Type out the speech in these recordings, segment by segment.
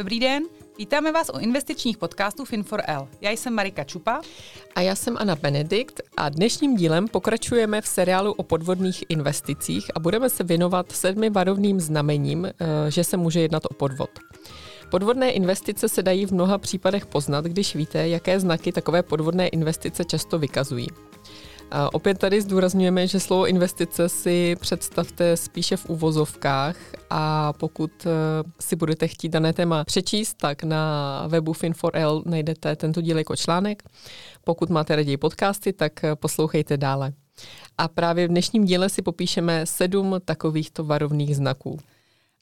Dobrý den, vítáme vás u investičních podcastů Fin4L. Já jsem Marika Čupa. A já jsem Anna Benedikt a dnešním dílem pokračujeme v seriálu o podvodných investicích a budeme se věnovat sedmi varovným znamením, eh, že se může jednat o podvod. Podvodné investice se dají v mnoha případech poznat, když víte, jaké znaky takové podvodné investice často vykazují. A opět tady zdůrazňujeme, že slovo investice si představte spíše v uvozovkách a pokud eh, si budete chtít dané téma přečíst, tak na webu Fin4L najdete tento díl jako článek. Pokud máte raději podcasty, tak eh, poslouchejte dále. A právě v dnešním díle si popíšeme sedm takovýchto varovných znaků.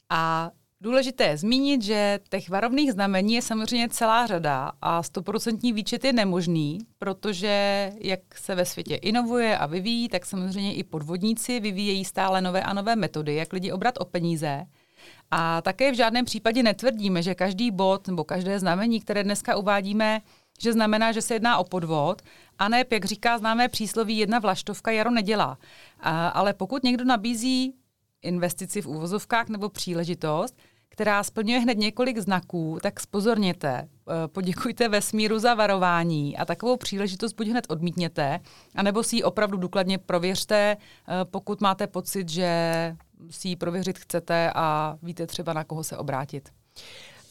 A Důležité je zmínit, že těch varovných znamení je samozřejmě celá řada a stoprocentní výčet je nemožný, protože jak se ve světě inovuje a vyvíjí, tak samozřejmě i podvodníci vyvíjejí stále nové a nové metody, jak lidi obrat o peníze. A také v žádném případě netvrdíme, že každý bod nebo každé znamení, které dneska uvádíme, že znamená, že se jedná o podvod, a ne, jak říká známé přísloví, jedna vlaštovka jaro nedělá. A, ale pokud někdo nabízí investici v úvozovkách nebo příležitost, která splňuje hned několik znaků, tak spozorněte, eh, poděkujte vesmíru za varování a takovou příležitost buď hned odmítněte, anebo si ji opravdu důkladně prověřte, eh, pokud máte pocit, že si ji prověřit chcete a víte třeba na koho se obrátit.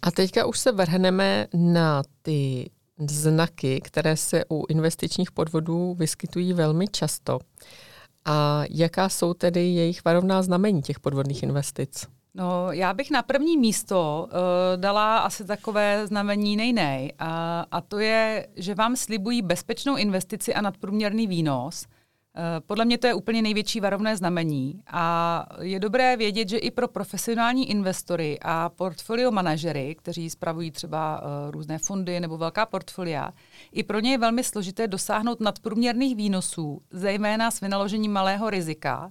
A teďka už se vrhneme na ty znaky, které se u investičních podvodů vyskytují velmi často. A jaká jsou tedy jejich varovná znamení těch podvodných investic? No, já bych na první místo uh, dala asi takové znamení nejnej. A, a to je, že vám slibují bezpečnou investici a nadprůměrný výnos. Uh, podle mě to je úplně největší varovné znamení. A je dobré vědět, že i pro profesionální investory a portfolio manažery, kteří spravují třeba uh, různé fondy nebo velká portfolia, i pro ně je velmi složité dosáhnout nadprůměrných výnosů, zejména s vynaložením malého rizika.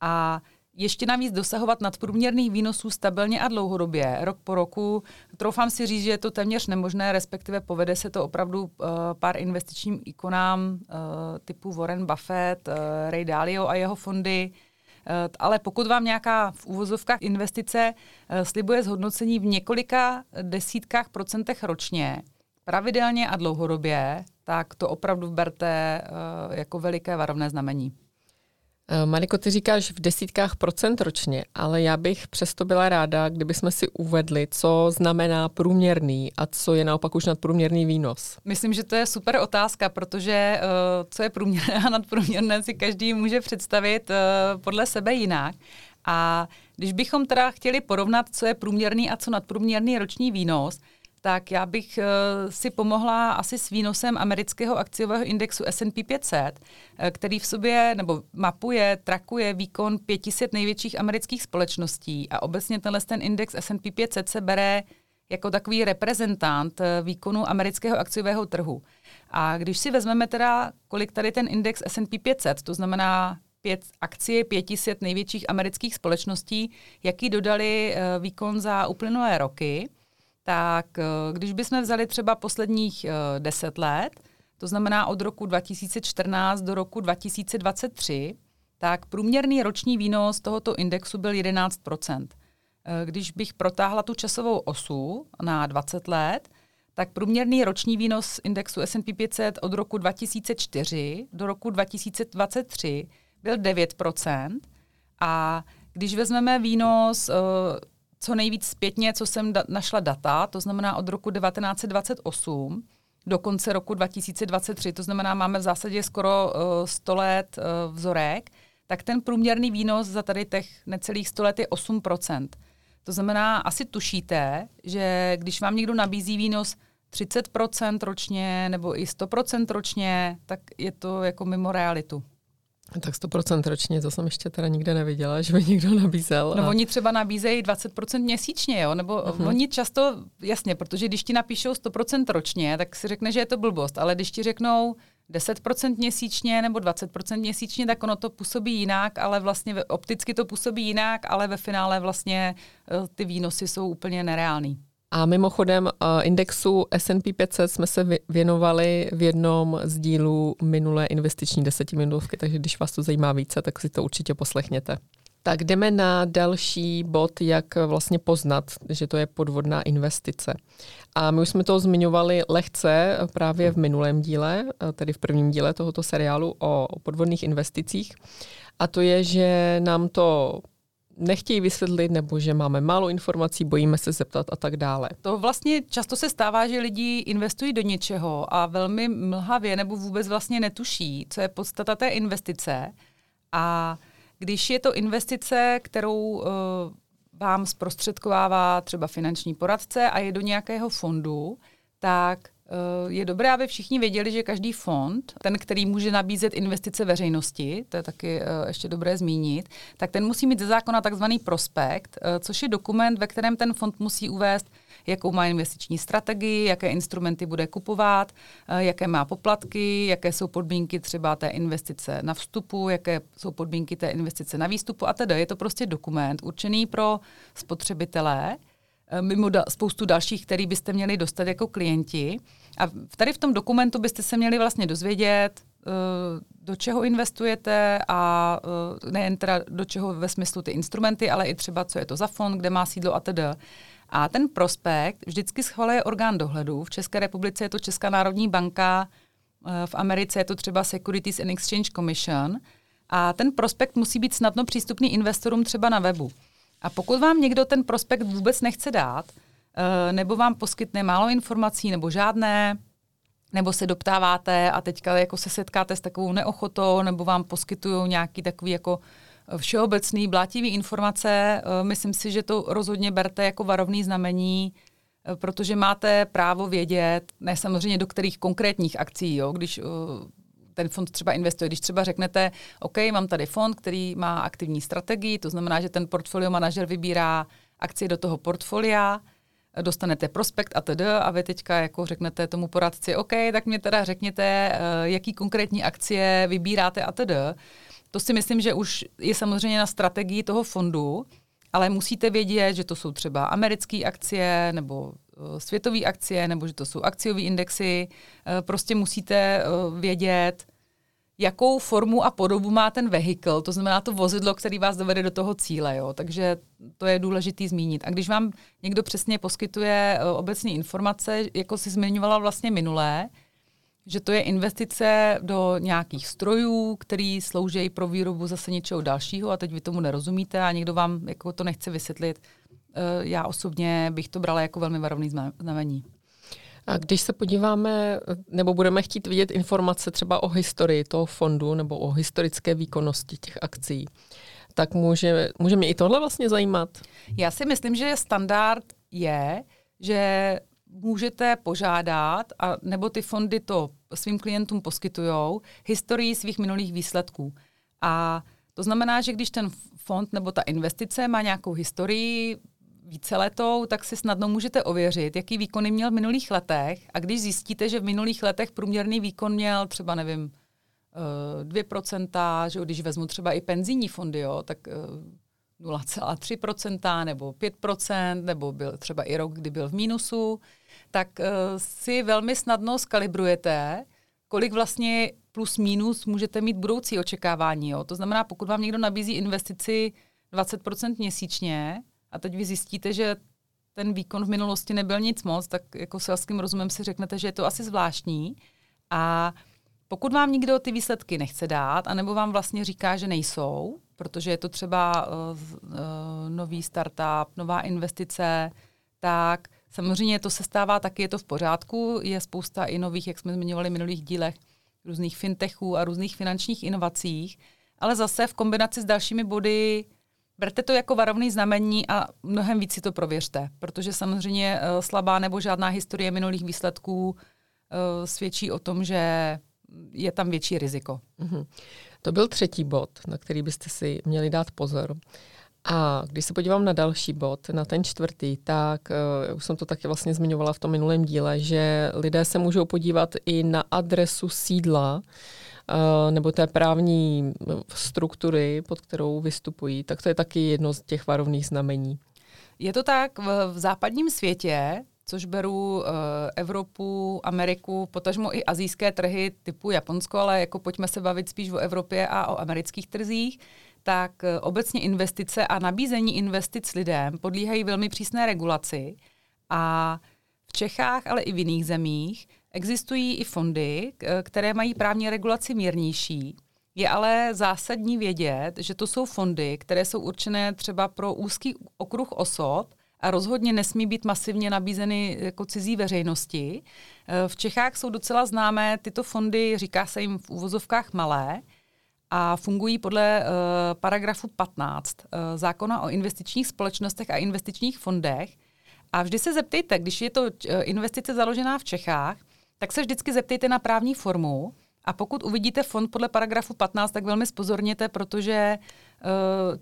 A ještě navíc dosahovat nadprůměrných výnosů stabilně a dlouhodobě, rok po roku. Troufám si říct, že je to téměř nemožné, respektive povede se to opravdu uh, pár investičním ikonám uh, typu Warren Buffett, uh, Ray Dalio a jeho fondy. Ale pokud vám nějaká v úvozovkách investice slibuje zhodnocení v několika desítkách procentech ročně, pravidelně a dlouhodobě, tak to opravdu berte jako veliké varovné znamení. Eh, Mariko, ty říkáš v desítkách procent ročně, ale já bych přesto byla ráda, kdyby jsme si uvedli, co znamená průměrný a co je naopak už nadprůměrný výnos. Myslím, že to je super otázka, protože uh, co je průměrné a nadprůměrné si každý může představit uh, podle sebe jinak. A když bychom teda chtěli porovnat, co je průměrný a co nadprůměrný roční výnos, tak já bych uh, si pomohla asi s výnosem amerického akciového indexu S&P 500, uh, který v sobě nebo mapuje, trakuje výkon 500 největších amerických společností a obecně tenhle ten index S&P 500 se bere jako takový reprezentant uh, výkonu amerického akciového trhu. A když si vezmeme teda, kolik tady ten index S&P 500, to znamená pět akcie 500 největších amerických společností, jaký dodali výkon za uplynulé roky, tak eh, když bychom vzali třeba posledních uh, deset let, to znamená od roku 2014 do roku 2023, tak průměrný roční výnos tohoto indexu byl 11 eh, Když bych protáhla tu časovou osu na 20 let, tak průměrný roční výnos indexu S&P 500 od roku 2004 do roku 2023 byl 9% a když vezmeme výnos co nejvíc zpětně, co jsem da- našla data, to znamená od roku 1928 do konce roku 2023, to znamená, máme v zásadě skoro uh, 100 let uh, vzorek, tak ten průměrný výnos za tady těch necelých 100 let je 8%. To znamená, asi tušíte, že když vám někdo nabízí výnos 30% ročně nebo i 100% ročně, tak je to jako mimo realitu. Tak 100% ročně, to jsem ještě teda nikde neviděla, že by někdo nabízel. No a... oni třeba nabízejí 20% měsíčně, jo, nebo uh-huh. oni často, jasně, protože když ti napíšou 100% ročně, tak si řekne, že je to blbost, ale když ti řeknou 10% měsíčně nebo 20% měsíčně, tak ono to působí jinak, ale vlastně opticky to působí jinak, ale ve finále vlastně eh, ty výnosy jsou úplně nereální. A mimochodem eh, indexu S&P 500 jsme se věnovali v jednom z dílů minulé investiční desetiminutovky, takže když vás to zajímá více, tak si to určitě poslechněte. Tak jdeme na další bod, jak vlastně poznat, že to je podvodná investice. A my už jsme to zmiňovali lehce právě v minulém díle, tedy v prvním díle tohoto seriálu o podvodných investicích. A to je, že nám to nechtějí vysvětlit, nebo že máme málo informací, bojíme se zeptat a tak dále. To vlastně často se stává, že lidi investují do něčeho a velmi mlhavě nebo vůbec vlastně netuší, co je podstata té investice. A když je to investice, kterou uh, vám zprostředkovává třeba finanční poradce a je do nějakého fondu, tak je dobré, aby všichni věděli, že každý fond, ten, který může nabízet investice veřejnosti, to je taky uh, ještě dobré zmínit, tak ten musí mít ze zákona takzvaný prospekt, což je dokument, ve kterém ten fond musí uvést jakou má investiční strategii, jaké instrumenty bude kupovat, eh, jaké má poplatky, jaké jsou podmínky třeba té investice na vstupu, jaké jsou podmínky té investice na výstupu a tedy. Je to prostě dokument určený pro spotřebitelé, eh, mimo da- spoustu dalších, který byste měli dostat jako klienti. A tady v tom dokumentu byste se měli vlastně dozvědět, eh, do čeho investujete a nejen teda do čeho ve smyslu ty instrumenty, ale i třeba, co je to za fond, kde má sídlo a tedy. A ten prospekt vždycky schvaluje orgán dohledu. V České republice je to Česká národní banka, eh, v Americe je to třeba Securities and Exchange Commission. A ten prospekt musí být snadno přístupný investorům třeba na webu. A pokud vám někdo ten prospekt vůbec nechce dát, eh, nebo vám poskytne málo informací nebo žádné, nebo se doptáváte a teďka jako se setkáte s takovou neochotou, nebo vám poskytují nějaký takový jako všeobecný blátivý informace. Eh, myslím si, že to rozhodně berte jako varovný znamení, eh, protože máte právo vědět, ne samozřejmě do kterých konkrétních akcí, jo, když eh, ten fond třeba investuje. Když třeba řeknete, OK, mám tady fond, který má aktivní strategii, to znamená, že ten portfolio manažer vybírá akcie do toho portfolia, dostanete prospekt a tedy a vy teďka jako řeknete tomu poradci, OK, tak mě teda řekněte, jaký konkrétní akcie vybíráte a tedy. To si myslím, že už je samozřejmě na strategii toho fondu, ale musíte vědět, že to jsou třeba americké akcie nebo světové akcie, nebo že to jsou akciové indexy. Uh, prostě musíte uh, vědět, jakou formu a podobu má ten vehikl, to znamená to vozidlo, který vás dovede do toho cíle. Jo? Takže to je důležité zmínit. A když vám někdo přesně poskytuje obecné informace, jako si zmiňovala vlastně minulé, že to je investice do nějakých strojů, který slouží pro výrobu zase něčeho dalšího a teď vy tomu nerozumíte a někdo vám jako to nechce vysvětlit. Eh, já osobně bych to brala jako velmi varovný znamení. A když se podíváme, nebo budeme chtít vidět informace třeba o historii toho fondu nebo o historické výkonnosti těch akcí, tak může, může mě i tohle vlastně zajímat? Já si myslím, že standard je, že můžete požádat, a nebo ty fondy to svým klientům poskytují, historii svých minulých výsledků. A to znamená, že když ten fond nebo ta investice má nějakou historii víceletou, tak si snadno můžete ověřit, jaký výkony měl v minulých letech. A když zjistíte, že v minulých letech průměrný výkon měl třeba, nevím, 2%, eh, že když vezmu třeba i penzijní fondy, jo, tak 0,3% eh, nebo 5%, nebo byl třeba i rok, kdy byl v mínusu, tak uh, si velmi snadno skalibrujete, kolik vlastně plus minus můžete mít budoucí očekávání. Jo? To znamená, pokud vám někdo nabízí investici 20% měsíčně a teď vy zjistíte, že ten výkon v minulosti nebyl nic moc, tak jako selským rozumem si řeknete, že je to asi zvláštní. A pokud vám nikdo ty výsledky nechce dát, anebo vám vlastně říká, že nejsou, protože je to třeba uh, uh, nový startup, nová investice, tak Samozřejmě to se stává taky, je to v pořádku, je spousta i nových, jak jsme zmiňovali v minulých dílech, různých fintechů a různých finančních inovacích, ale zase v kombinaci s dalšími body berte to jako varovný znamení a mnohem víc si to prověřte, protože samozřejmě uh, slabá nebo žádná historie minulých výsledků uh, svědčí o tom, že je tam větší riziko. Mm-hmm. To byl třetí bod, na který byste si měli dát pozor. A když se podívám na další bod, na ten čtvrtý, tak uh, už jsem to taky vlastně zmiňovala v tom minulém díle, že lidé se můžou podívat i na adresu sídla uh, nebo té právní struktury, pod kterou vystupují, tak to je taky jedno z těch varovných znamení. Je to tak v, v západním světě, což beru uh, Evropu, Ameriku, potažmo i azijské trhy typu Japonsko, ale jako pojďme se bavit spíš o Evropě a o amerických trzích, tak obecně investice a nabízení investic lidem podlíhají velmi přísné regulaci a v Čechách, ale i v jiných zemích existují i fondy, které mají právní regulaci mírnější. Je ale zásadní vědět, že to jsou fondy, které jsou určené třeba pro úzký okruh osob, a rozhodně nesmí být masivně nabízeny jako cizí veřejnosti. V Čechách jsou docela známé tyto fondy, říká se jim v úvozovkách malé, a fungují podle uh, paragrafu 15 uh, zákona o investičních společnostech a investičních fondech. A vždy se zeptejte, když je to investice založená v Čechách, tak se vždycky zeptejte na právní formu. A pokud uvidíte fond podle paragrafu 15, tak velmi spozorněte, protože uh,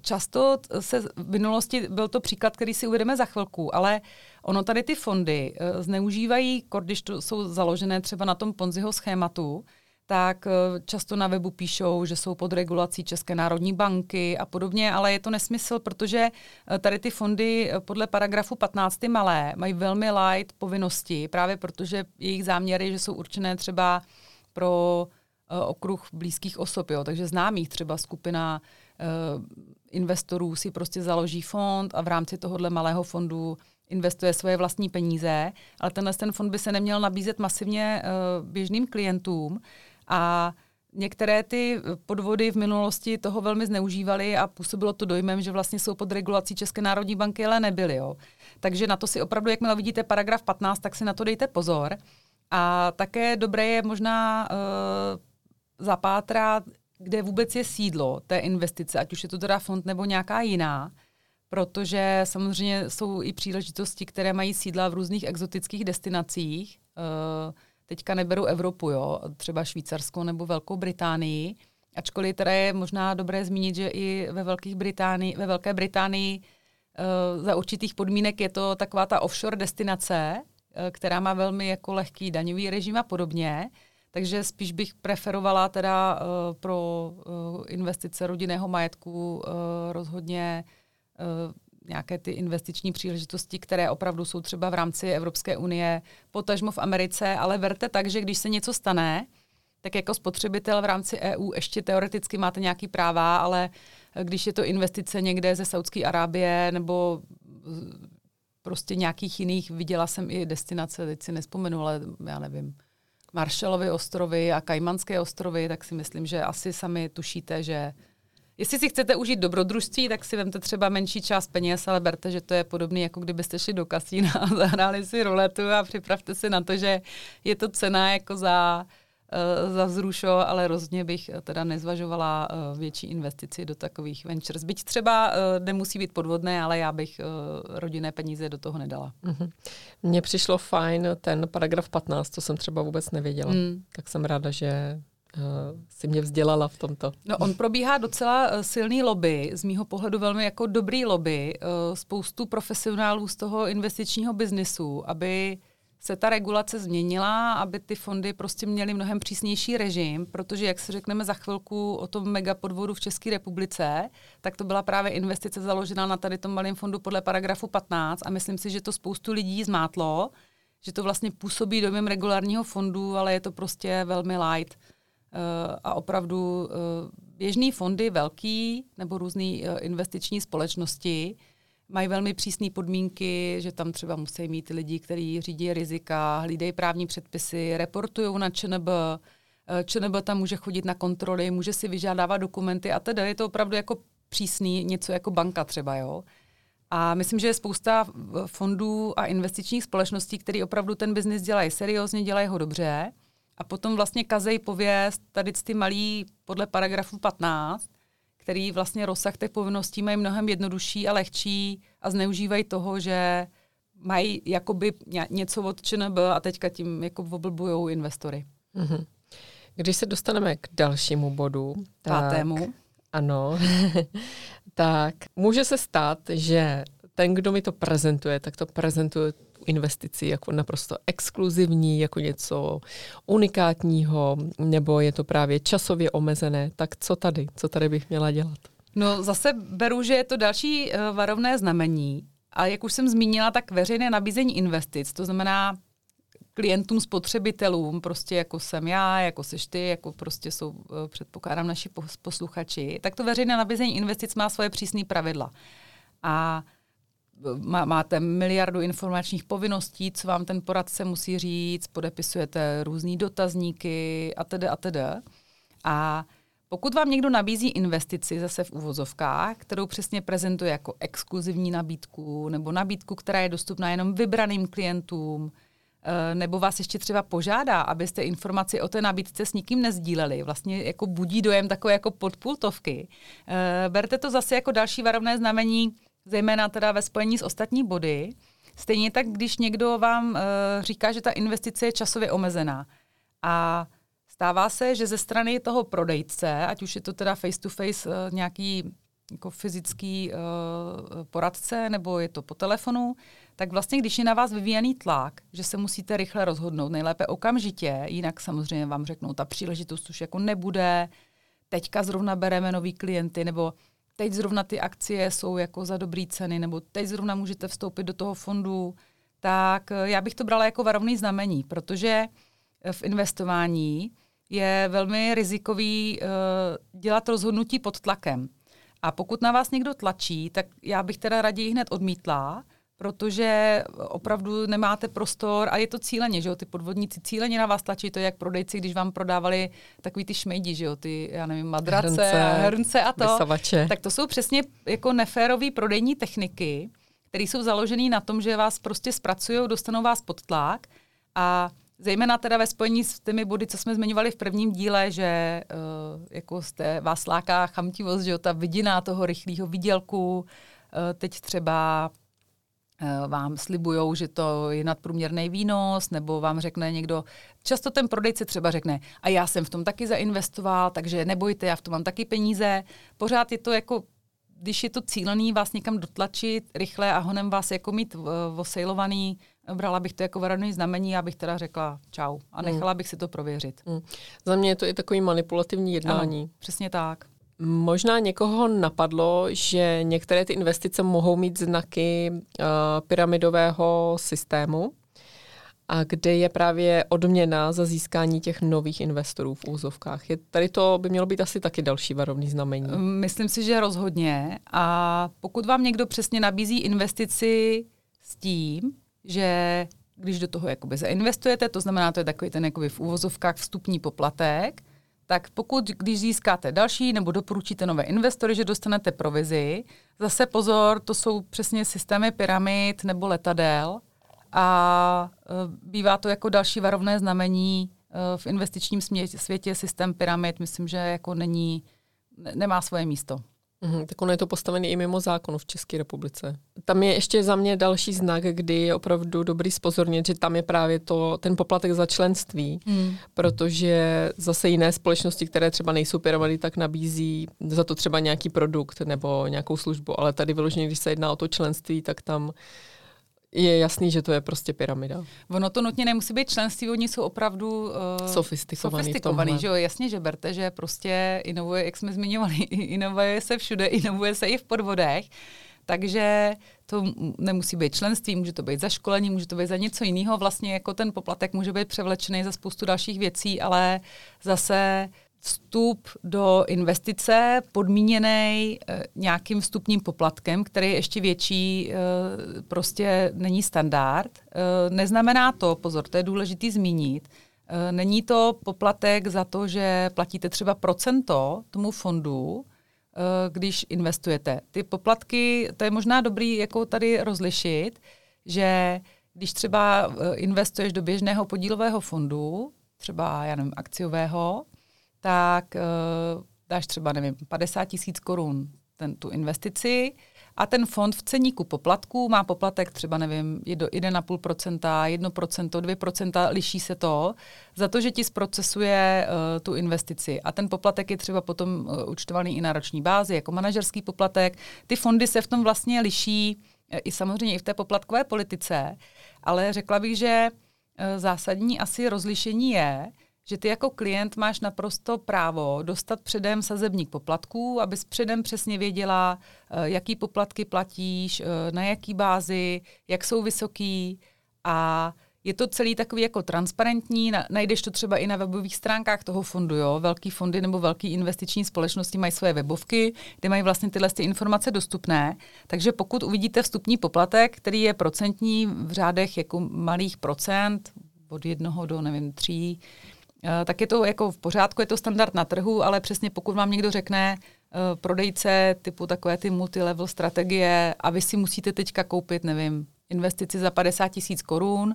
často se v minulosti, byl to příklad, který si uvedeme za chvilku, ale ono tady ty fondy uh, zneužívají, když to jsou založené třeba na tom Ponziho schématu, tak eh, často na webu píšou, že jsou pod regulací České národní banky a podobně, ale je to nesmysl, protože eh, tady ty fondy eh, podle paragrafu 15 malé mají velmi light povinnosti, právě protože jejich záměry, že jsou určené třeba pro okruh blízkých osob, jo. takže známých třeba skupina investorů si prostě založí fond a v rámci tohohle malého fondu investuje svoje vlastní peníze, ale tenhle ten fond by se neměl nabízet masivně běžným klientům, a některé ty podvody v minulosti toho velmi zneužívaly a působilo to dojmem, že vlastně jsou pod regulací České národní banky, ale nebyly. Jo. Takže na to si opravdu, jakmile vidíte paragraf 15, tak si na to dejte pozor. A také dobré je možná uh, zapátrat, kde vůbec je sídlo té investice, ať už je to teda fond nebo nějaká jiná, protože samozřejmě jsou i příležitosti, které mají sídla v různých exotických destinacích. Uh, teďka neberu Evropu, jo, třeba Švýcarsko nebo Velkou Británii, ačkoliv teda je možná dobré zmínit, že i ve, Velkých Británii, ve Velké Británii uh, za určitých podmínek je to taková ta offshore destinace, uh, která má velmi jako lehký daňový režim a podobně, takže spíš bych preferovala teda uh, pro uh, investice rodinného majetku uh, rozhodně uh, nějaké ty investiční příležitosti, které opravdu jsou třeba v rámci Evropské unie, potažmo v Americe, ale verte tak, že když se něco stane, tak jako spotřebitel v rámci EU ještě teoreticky máte nějaký práva, ale když je to investice někde ze Saudské Arábie nebo prostě nějakých jiných, viděla jsem i destinace, teď si nespomenu, ale já nevím, Marshallovy ostrovy a Kajmanské ostrovy, tak si myslím, že asi sami tušíte, že Jestli si chcete užít dobrodružství, tak si vemte třeba menší část peněz, ale berte, že to je podobné, jako kdybyste šli do kasína a zahráli si ruletu a připravte si na to, že je to cena jako za, uh, za vzrušo, ale rozhodně bych teda nezvažovala uh, větší investici do takových ventures. Byť třeba nemusí být podvodné, ale já bych rodinné peníze do toho nedala. Mm-hmm. Mně přišlo fajn ten paragraf 15, to jsem třeba vůbec nevěděla. Mm. Tak jsem ráda, že si mě vzdělala v tomto. No on probíhá docela uh, silný lobby, z mýho pohledu velmi jako dobrý lobby, uh, spoustu profesionálů z toho investičního biznisu, aby se ta regulace změnila, aby ty fondy prostě měly mnohem přísnější režim, protože jak se řekneme za chvilku o tom megapodvodu v České republice, tak to byla právě investice založená na tady tom malém fondu podle paragrafu 15 a myslím si, že to spoustu lidí zmátlo, že to vlastně působí dojmem regulárního fondu, ale je to prostě velmi light. Eh, a opravdu eh, běžný fondy velký nebo různé eh, investiční společnosti mají velmi přísné podmínky, že tam třeba musí mít lidi, kteří řídí rizika, hlídají právní předpisy, reportují na ČNB, ČNB tam může chodit na kontroly, může si vyžádávat dokumenty a teda je to opravdu jako přísný, něco jako banka třeba, jo. A myslím, že je spousta fondů a investičních společností, které opravdu ten biznis dělají seriózně, dělají ho dobře a potom vlastně kazej pověst tady ty malý podle paragrafu 15, který vlastně rozsah těch povinností mají mnohem jednodušší a lehčí a zneužívají toho, že mají jakoby něco od ČNB a teďka tím jako oblbujou investory. Mm-hmm. Když se dostaneme k dalšímu bodu. Pátému. ano. tak může se stát, že ten, kdo mi to prezentuje, tak to prezentuje investici jako naprosto exkluzivní, jako něco unikátního, nebo je to právě časově omezené, tak co tady? Co tady bych měla dělat? No zase beru, že je to další uh, varovné znamení. A jak už jsem zmínila, tak veřejné nabízení investic, to znamená klientům, spotřebitelům, prostě jako jsem já, jako seš ty, jako prostě jsou, eh, předpokládám, naši posluchači, tak to veřejné nabízení investic má svoje přísné pravidla. A máte miliardu informačních povinností, co vám ten poradce musí říct, podepisujete různý dotazníky a tedy a tedy. A pokud vám někdo nabízí investici zase v uvozovkách, kterou přesně prezentuje jako exkluzivní nabídku nebo nabídku, která je dostupná jenom vybraným klientům, eh, nebo vás ještě třeba požádá, abyste informaci o té nabídce s nikým nezdíleli, vlastně jako budí dojem takové jako podpultovky. Eh, berte to zase jako další varovné znamení, zejména teda ve spojení s ostatní body. Stejně tak, když někdo vám uh, říká, že ta investice je časově omezená a stává se, že ze strany toho prodejce, ať už je to teda face-to-face uh, nějaký jako fyzický uh, poradce nebo je to po telefonu, tak vlastně, když je na vás vyvíjený tlak, že se musíte rychle rozhodnout, nejlépe okamžitě, jinak samozřejmě vám řeknou, ta příležitost už jako nebude, teďka zrovna bereme nový klienty, nebo teď zrovna ty akcie jsou jako za dobrý ceny, nebo teď zrovna můžete vstoupit do toho fondu, tak eh, já bych to brala jako varovný znamení, protože eh, v investování je velmi rizikový uh, dělat rozhodnutí pod tlakem. A pokud na vás někdo tlačí, tak já bych teda raději hned odmítla, protože opravdu nemáte prostor a je to cíleně, že jo, ty podvodníci cíleně na vás tlačí, to je jak prodejci, když vám prodávali takový ty šmejdi, že jo, ty, já nevím, madrace, hrnce, hrnce a to. Vysavače. Tak to jsou přesně jako neférové prodejní techniky, které jsou založené na tom, že vás prostě zpracují, dostanou vás pod tlak a Zejména teda ve spojení s těmi body, co jsme zmiňovali v prvním díle, že uh, jako jste, vás láká chamtivost, že jo, ta vidina toho rychlého výdělku, uh, teď třeba Eh, vám slibují, že to je nadprůměrný výnos, nebo vám řekne někdo, často ten prodejce třeba řekne, a já jsem v tom taky zainvestoval, takže nebojte, já v tom mám taky peníze. Pořád je to jako, když je to cílený, vás někam dotlačit rychle a honem vás jako mít osejlovaný, brala bych to jako varovný znamení, abych teda řekla čau a hmm. nechala bych si to prověřit. Hmm. Za mě je to i takový manipulativní jednání. Ano, přesně tak. Možná někoho napadlo, že některé ty investice mohou mít znaky uh, pyramidového systému, a kde je právě odměna za získání těch nových investorů v úzovkách. Je, tady to by mělo být asi taky další varovný znamení. Myslím si, že rozhodně. A pokud vám někdo přesně nabízí investici s tím, že když do toho jakoby zainvestujete, to znamená, to je takový ten jakoby v úvozovkách vstupní poplatek, tak pokud, když získáte další nebo doporučíte nové investory, že dostanete provizi, zase pozor, to jsou přesně systémy pyramid nebo letadel a e, bývá to jako další varovné znamení e, v investičním světě systém pyramid, myslím, že jako není, nemá svoje místo. Mm, tak ono je to postavené i mimo zákonu v České republice. Tam je ještě za mě další znak, kdy je opravdu dobrý spozornit, že tam je právě to, ten poplatek za členství, mm. protože zase jiné společnosti, které třeba nejsou pyramidy, tak nabízí za to třeba nějaký produkt nebo nějakou službu, ale tady vyloženě, když se jedná o to členství, tak tam je jasný, že to je prostě pyramida. Ono to nutně nemusí být členství, oni jsou opravdu uh, sofistikovaný. sofistikovaný že jo, jasně, že berte, že prostě inovuje, jak jsme zmiňovali, inovuje se všude, inovuje se i v podvodech, takže to nemusí být členství, může to být za školení, může to být za něco jiného. Vlastně jako ten poplatek může být převlečený za spoustu dalších věcí, ale zase vstup do investice podmíněný e, nějakým vstupním poplatkem, který je ještě větší, e, prostě není standard. E, neznamená to, pozor, to je důležité zmínit, není to poplatek za to, že platíte třeba procento tomu fondu, když investujete. Ty poplatky, to je možná dobrý jako tady rozlišit, že když třeba investuješ do běžného podílového fondu, třeba, já nevím, akciového, tak uh, dáš třeba, nevím, 50 tisíc korun ten, tu investici a ten fond v ceníku poplatků má poplatek třeba, nevím, 1,5%, 1%, 2%, liší se to, za to, že ti zprocesuje uh, tu investici. A ten poplatek je třeba potom uh, účtovaný i na roční bázi, jako manažerský poplatek. Ty fondy se v tom vlastně liší i samozřejmě i v té poplatkové politice, ale řekla bych, že uh, zásadní asi rozlišení je, že ty jako klient máš naprosto právo dostat předem sazebník poplatků, abys předem přesně věděla, eh, jaký poplatky platíš, eh, na jaký bázi, jak jsou vysoký a je to celý takový jako transparentní, najdeš to třeba i na webových stránkách toho fondu, jo. Velký fondy nebo velký investiční společnosti mají své webovky, kde mají vlastně tyhle ty informace dostupné. Takže pokud uvidíte vstupní poplatek, který je procentní v řádech jako malých procent, od jednoho do, nevím, tří, tak je to jako v pořádku, je to standard na trhu, ale přesně pokud vám někdo řekne, eh, prodejce typu takové ty multilevel strategie a vy si musíte teďka koupit, nevím, investici za 50 tisíc korun,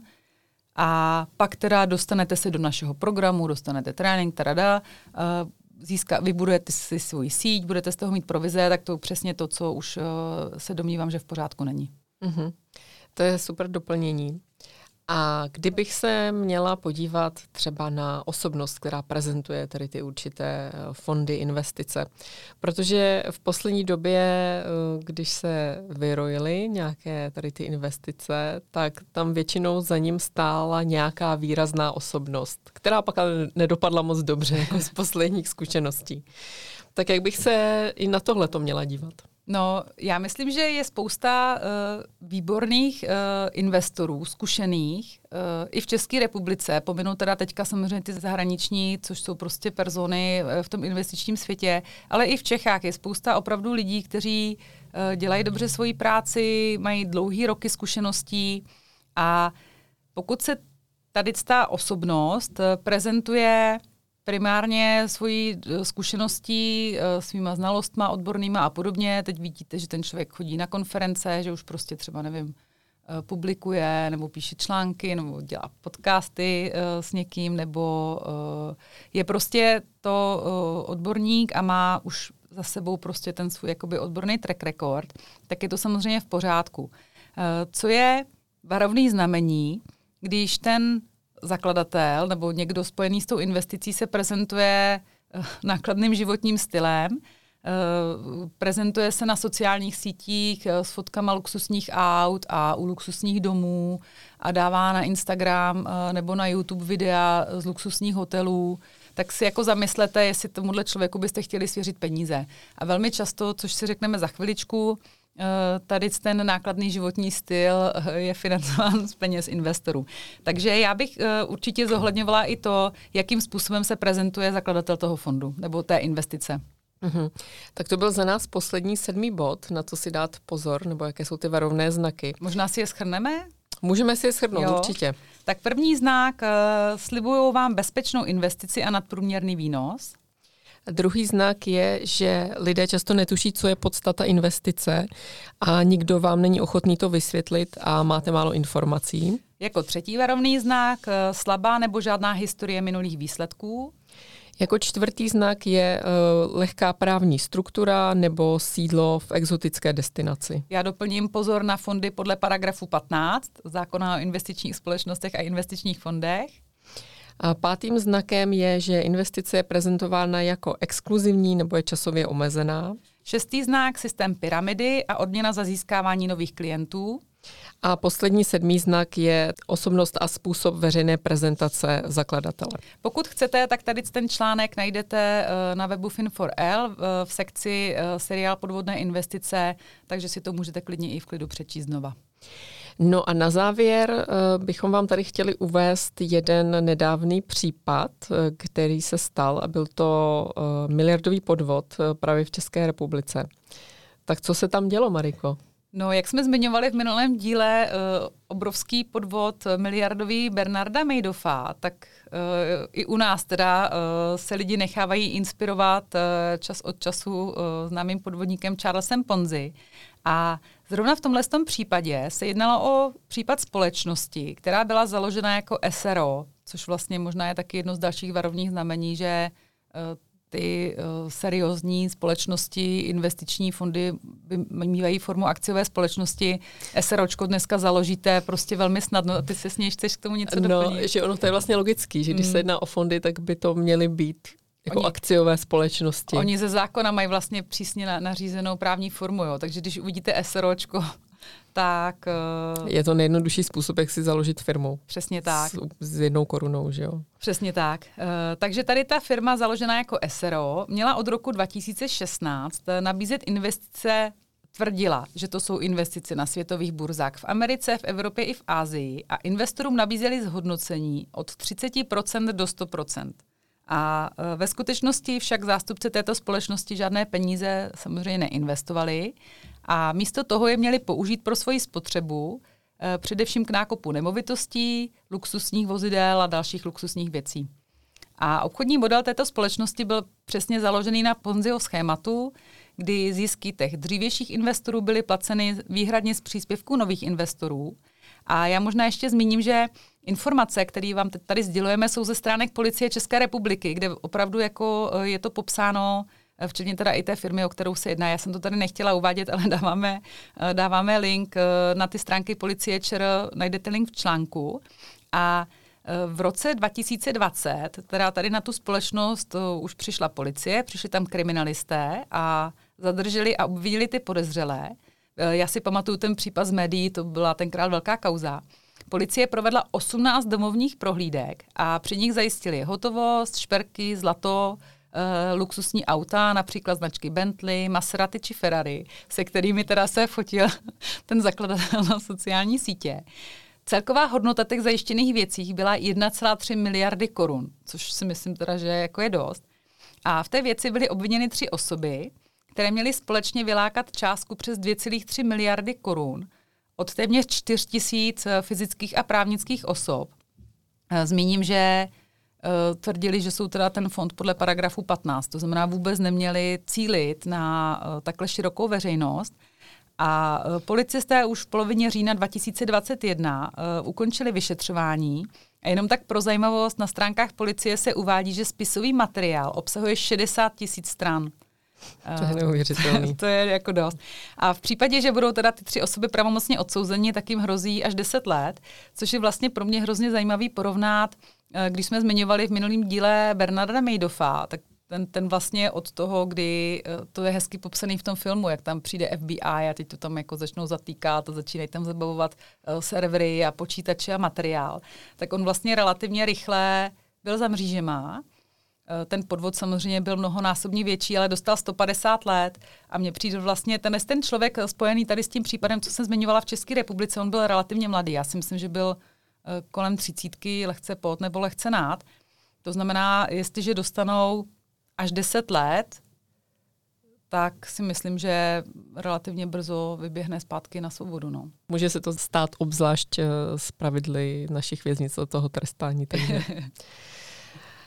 a pak teda dostanete se do našeho programu, dostanete trénink, tada, uh, získá, vybudujete si svůj síť, budete z toho mít provize, tak to přesně to, co už se domnívám, že v pořádku není. Mm-hmm. To je super doplnění. A kdybych se měla podívat třeba na osobnost, která prezentuje tady ty určité eh, fondy, investice, protože v poslední době, eh, když se vyrojily nějaké tady ty investice, tak tam většinou za ním stála nějaká výrazná osobnost, která pak ale nedopadla moc dobře jako z posledních zkušeností. Tak jak bych se i na tohle to měla dívat? No, já myslím, že je spousta uh, výborných uh, investorů, zkušených, uh, i v České republice, pominu teda teďka samozřejmě ty zahraniční, což jsou prostě persony v tom investičním světě, ale i v Čechách je spousta opravdu lidí, kteří uh, dělají dobře svoji práci, mají dlouhý roky zkušeností. A pokud se tady ta osobnost prezentuje primárně svojí eh, zkušeností, eh, svýma znalostma odbornýma a podobně. Teď vidíte, že ten člověk chodí na konference, že už prostě třeba, nevím, eh, publikuje nebo píše články nebo dělá podcasty s někým nebo je prostě to odborník a má už za sebou prostě ten svůj jakoby odborný track record, tak je to samozřejmě v pořádku. Co je varovný znamení, když ten zakladatel nebo někdo spojený s tou investicí se prezentuje eh, nákladným životním stylem, eh, prezentuje se na sociálních sítích eh, s fotkama luxusních aut a u luxusních domů a dává na Instagram nebo na YouTube videa z luxusních hotelů, tak si jako zamyslete, jestli tomuhle člověku byste chtěli svěřit peníze. A velmi často, což si řekneme za chviličku, tady ten nákladný životní styl eh, je financován z peněz investorů. Takže já bych eh, určitě zohledňovala i to, jakým způsobem se prezentuje zakladatel toho fondu nebo té investice. Mm-hmm. Tak to byl za nás poslední sedmý bod, na co si dát pozor, nebo jaké jsou ty varovné znaky. Možná si je schrneme? Můžeme si je schrnout, jo. určitě. Tak první znak, uh, slibují vám bezpečnou investici a nadprůměrný výnos. Druhý znak je, že lidé často netuší, co je podstata investice a nikdo vám není ochotný to vysvětlit a máte málo informací. Jako třetí varovný znak eh, slabá nebo žádná historie minulých výsledků. Jako čtvrtý znak je uh, lehká právní struktura nebo sídlo v exotické destinaci. Já doplním pozor na fondy podle paragrafu 15 zákona o investičních společnostech a investičních fondech. A pátým znakem je, že investice je prezentována jako exkluzivní nebo je časově omezená. Šestý znak, systém pyramidy a odměna za získávání nových klientů. A poslední sedmý znak je osobnost a způsob veřejné prezentace zakladatele. Pokud chcete, tak tady ten článek najdete eh, na webu Fin4L eh, v sekci eh, seriál podvodné investice, takže si to můžete klidně i v klidu přečíst znova. No a na závěr uh, bychom vám tady chtěli uvést jeden nedávný případ, uh, který se stal a byl to uh, miliardový podvod právě v České republice. Tak co se tam dělo, Mariko? No, jak jsme zmiňovali v minulém díle, obrovský podvod miliardový Bernarda Mejdofa, tak i u nás teda se lidi nechávají inspirovat čas od času známým podvodníkem Charlesem Ponzi. A Zrovna v tomhle tom případě se jednalo o případ společnosti, která byla založena jako SRO, což vlastně možná je taky jedno z dalších varovních znamení, že eh, ty uh, seriózní společnosti, investiční fondy mývají formu akciové společnosti. SROčko dneska založíte prostě velmi snadno. A ty se s něj chceš k tomu něco no, doplnit? že ono to je vlastně logický, že když mm. se jedná o fondy, tak by to měly být jako oni, akciové společnosti. Oni ze zákona mají vlastně přísně na, nařízenou právní formu, jo. takže když uvidíte SROčko, tak... Uh, je to nejjednodušší způsob, jak si založit firmu. Přesně tak. S, s jednou korunou, že jo? Přesně tak. Uh, takže tady ta firma založená jako SRO měla od roku 2016 nabízet investice tvrdila, že to jsou investice na světových burzách v Americe, v Evropě i v Ázii a investorům nabízeli zhodnocení od 30% do 100%. A e, ve skutečnosti však zástupci této společnosti žádné peníze samozřejmě neinvestovali a místo toho je měli použít pro svoji spotřebu, e, především k nákupu nemovitostí, luxusních vozidel a dalších luxusních věcí. A obchodní model této společnosti byl přesně založený na Ponziho schématu, kdy zisky těch dřívějších investorů byly placeny výhradně z příspěvků nových investorů. A já možná ještě zmíním, že informace, které vám tady sdělujeme, jsou ze stránek Policie České republiky, kde opravdu jako eh, je to popsáno eh, včetně teda i té firmy, o kterou se jedná. Já jsem to tady nechtěla uvádět, ale dáváme, eh, dáváme link na ty stránky policie ČR, najdete link v článku. A v roce 2020, teda tady na tu společnost už přišla policie, přišli tam kriminalisté a zadrželi a obvinili ty podezřelé. Já si pamatuju ten případ z médií, to byla tenkrát velká kauza. Policie provedla 18 domovních prohlídek a při nich zajistili hotovost, šperky, zlato, uh, luxusní auta, například značky Bentley, Maserati či Ferrari, se kterými teda se fotil ten zakladatel na sociální sítě. Celková hodnota těch zajištěných věcí byla 1,3 miliardy korun, což si myslím teda, že jako je dost. A v té věci byly obviněny tři osoby, které měly společně vylákat částku přes 2,3 miliardy korun od téměř 4 tisíc eh, fyzických a právnických osob. Eh, zmíním, že eh, tvrdili, že jsou teda ten fond podle paragrafu 15, to znamená vůbec neměli cílit na takhle širokou veřejnost. A policisté už v polovině října 2021 ukončili vyšetřování a jenom tak pro zajímavost na stránkách policie se uvádí, že spisový materiál obsahuje 60 tisíc stran. To je neuvěřitelný. to je jako dost. A v případě, že budou teda ty tři osoby pravomocně odsouzeni, tak jim hrozí až 10 let, což je vlastně pro mě hrozně zajímavý porovnat, eh, když jsme zmiňovali v minulém díle Bernarda Mejdofa, tak ten, ten vlastně od toho, kdy eh, to je hezky popsaný v tom filmu, jak tam přijde FBI a teď to tam jako začnou zatýkat a začínají tam zabavovat servery a počítače a materiál, tak on vlastně relativně rychle byl za mřížema Eh, ten podvod samozřejmě byl mnohonásobně větší, ale dostal 150 let a mně přijde vlastně ten, ten člověk spojený tady s tím případem, co jsem zmiňovala v České republice, on byl relativně mladý. Já si myslím, že byl eh, kolem třicítky, lehce pod nebo lehce nád. To znamená, jestliže dostanou až 10 let, tak si myslím, že relativně brzo vyběhne zpátky na svobodu. No. Může se to stát obzvlášť z eh, pravidly našich věznic od toho trestání. Takže...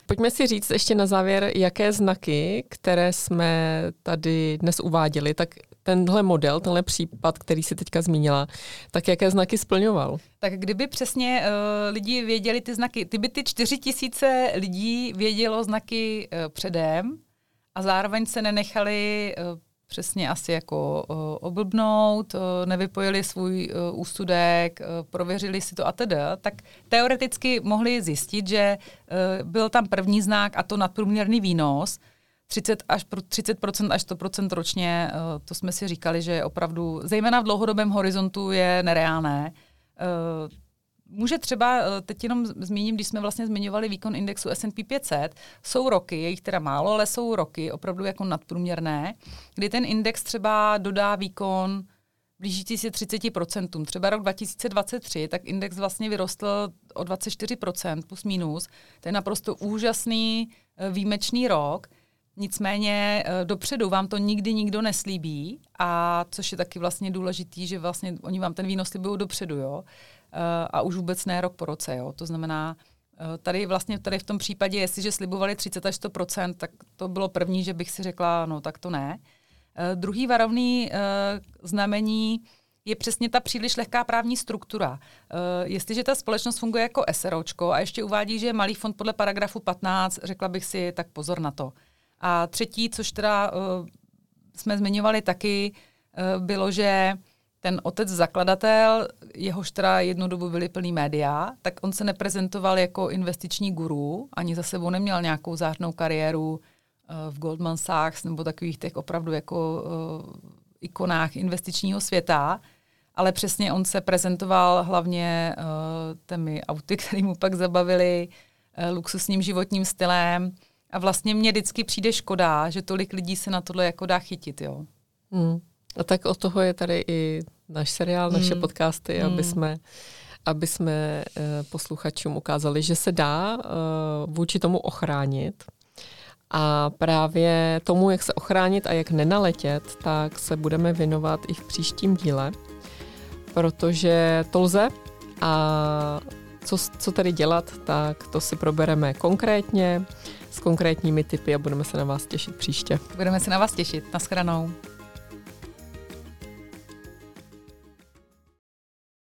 Pojďme si říct ještě na závěr, jaké znaky, které jsme tady dnes uváděli, tak tenhle model, tenhle případ, který si teďka zmínila, tak jaké znaky splňoval? Tak kdyby přesně uh, lidi věděli ty znaky, kdyby ty čtyři tisíce lidí vědělo znaky uh, předem a zároveň se nenechali uh, přesně asi jako uh, oblbnout, uh, nevypojili svůj uh, úsudek, prověřili si to a tedy, tak teoreticky mohli zjistit, že byl tam první znak a to nadprůměrný výnos, 30 až 30% až 100% ročně, to jsme si říkali, že opravdu, zejména v dlouhodobém horizontu je nereálné. Může třeba, eh, teď jenom zmíním, když jsme vlastně zmiňovali výkon indexu S&P 500, jsou roky, je jich teda málo, ale jsou roky opravdu jako nadprůměrné, kdy ten index třeba dodá výkon blížící se 30%. Třeba rok 2023, tak index vlastně vyrostl o 24% plus minus. To je naprosto úžasný, eh, výjimečný rok. Nicméně eh, dopředu vám to nikdy nikdo neslíbí, a což je taky vlastně důležitý, že vlastně oni vám ten výnos slibují dopředu, jo a už vůbec ne rok po roce. Jo. To znamená, eh, tady vlastně tady v tom případě, jestliže slibovali 30 až 100%, tak to bylo první, že bych si řekla, no tak to ne. Uh, druhý varovný uh, znamení je přesně ta příliš lehká právní struktura. Jestliže ta společnost funguje jako SROčko a ještě uvádí, že je malý fond podle paragrafu 15, řekla bych si, tak pozor na to. A třetí, což teda jsme zmiňovali taky, bylo, že ten otec zakladatel, jehož teda jednu dobu byly plný média, tak on se neprezentoval jako investiční guru, ani za sebou neměl nějakou zářnou kariéru uh, v Goldman Sachs nebo takových těch opravdu jako uh, ikonách investičního světa, ale přesně on se prezentoval hlavně uh, těmi auty, které mu pak zabavili, luxusním životním stylem a vlastně mně vždycky přijde škoda, že tolik lidí se na tohle jako dá chytit, jo. Hmm. A tak od toho je tady i náš seriál, hmm. naše podcasty, hmm. aby jsme aby jsme uh, posluchačům ukázali, že se dá uh, vůči tomu ochránit. A právě tomu, jak se ochránit a jak nenaletět, tak se budeme věnovat i v příštím díle, protože to lze a co, co tady dělat, tak to si probereme konkrétně s konkrétními typy a budeme se na vás těšit příště. Budeme se na vás těšit. Naschranou.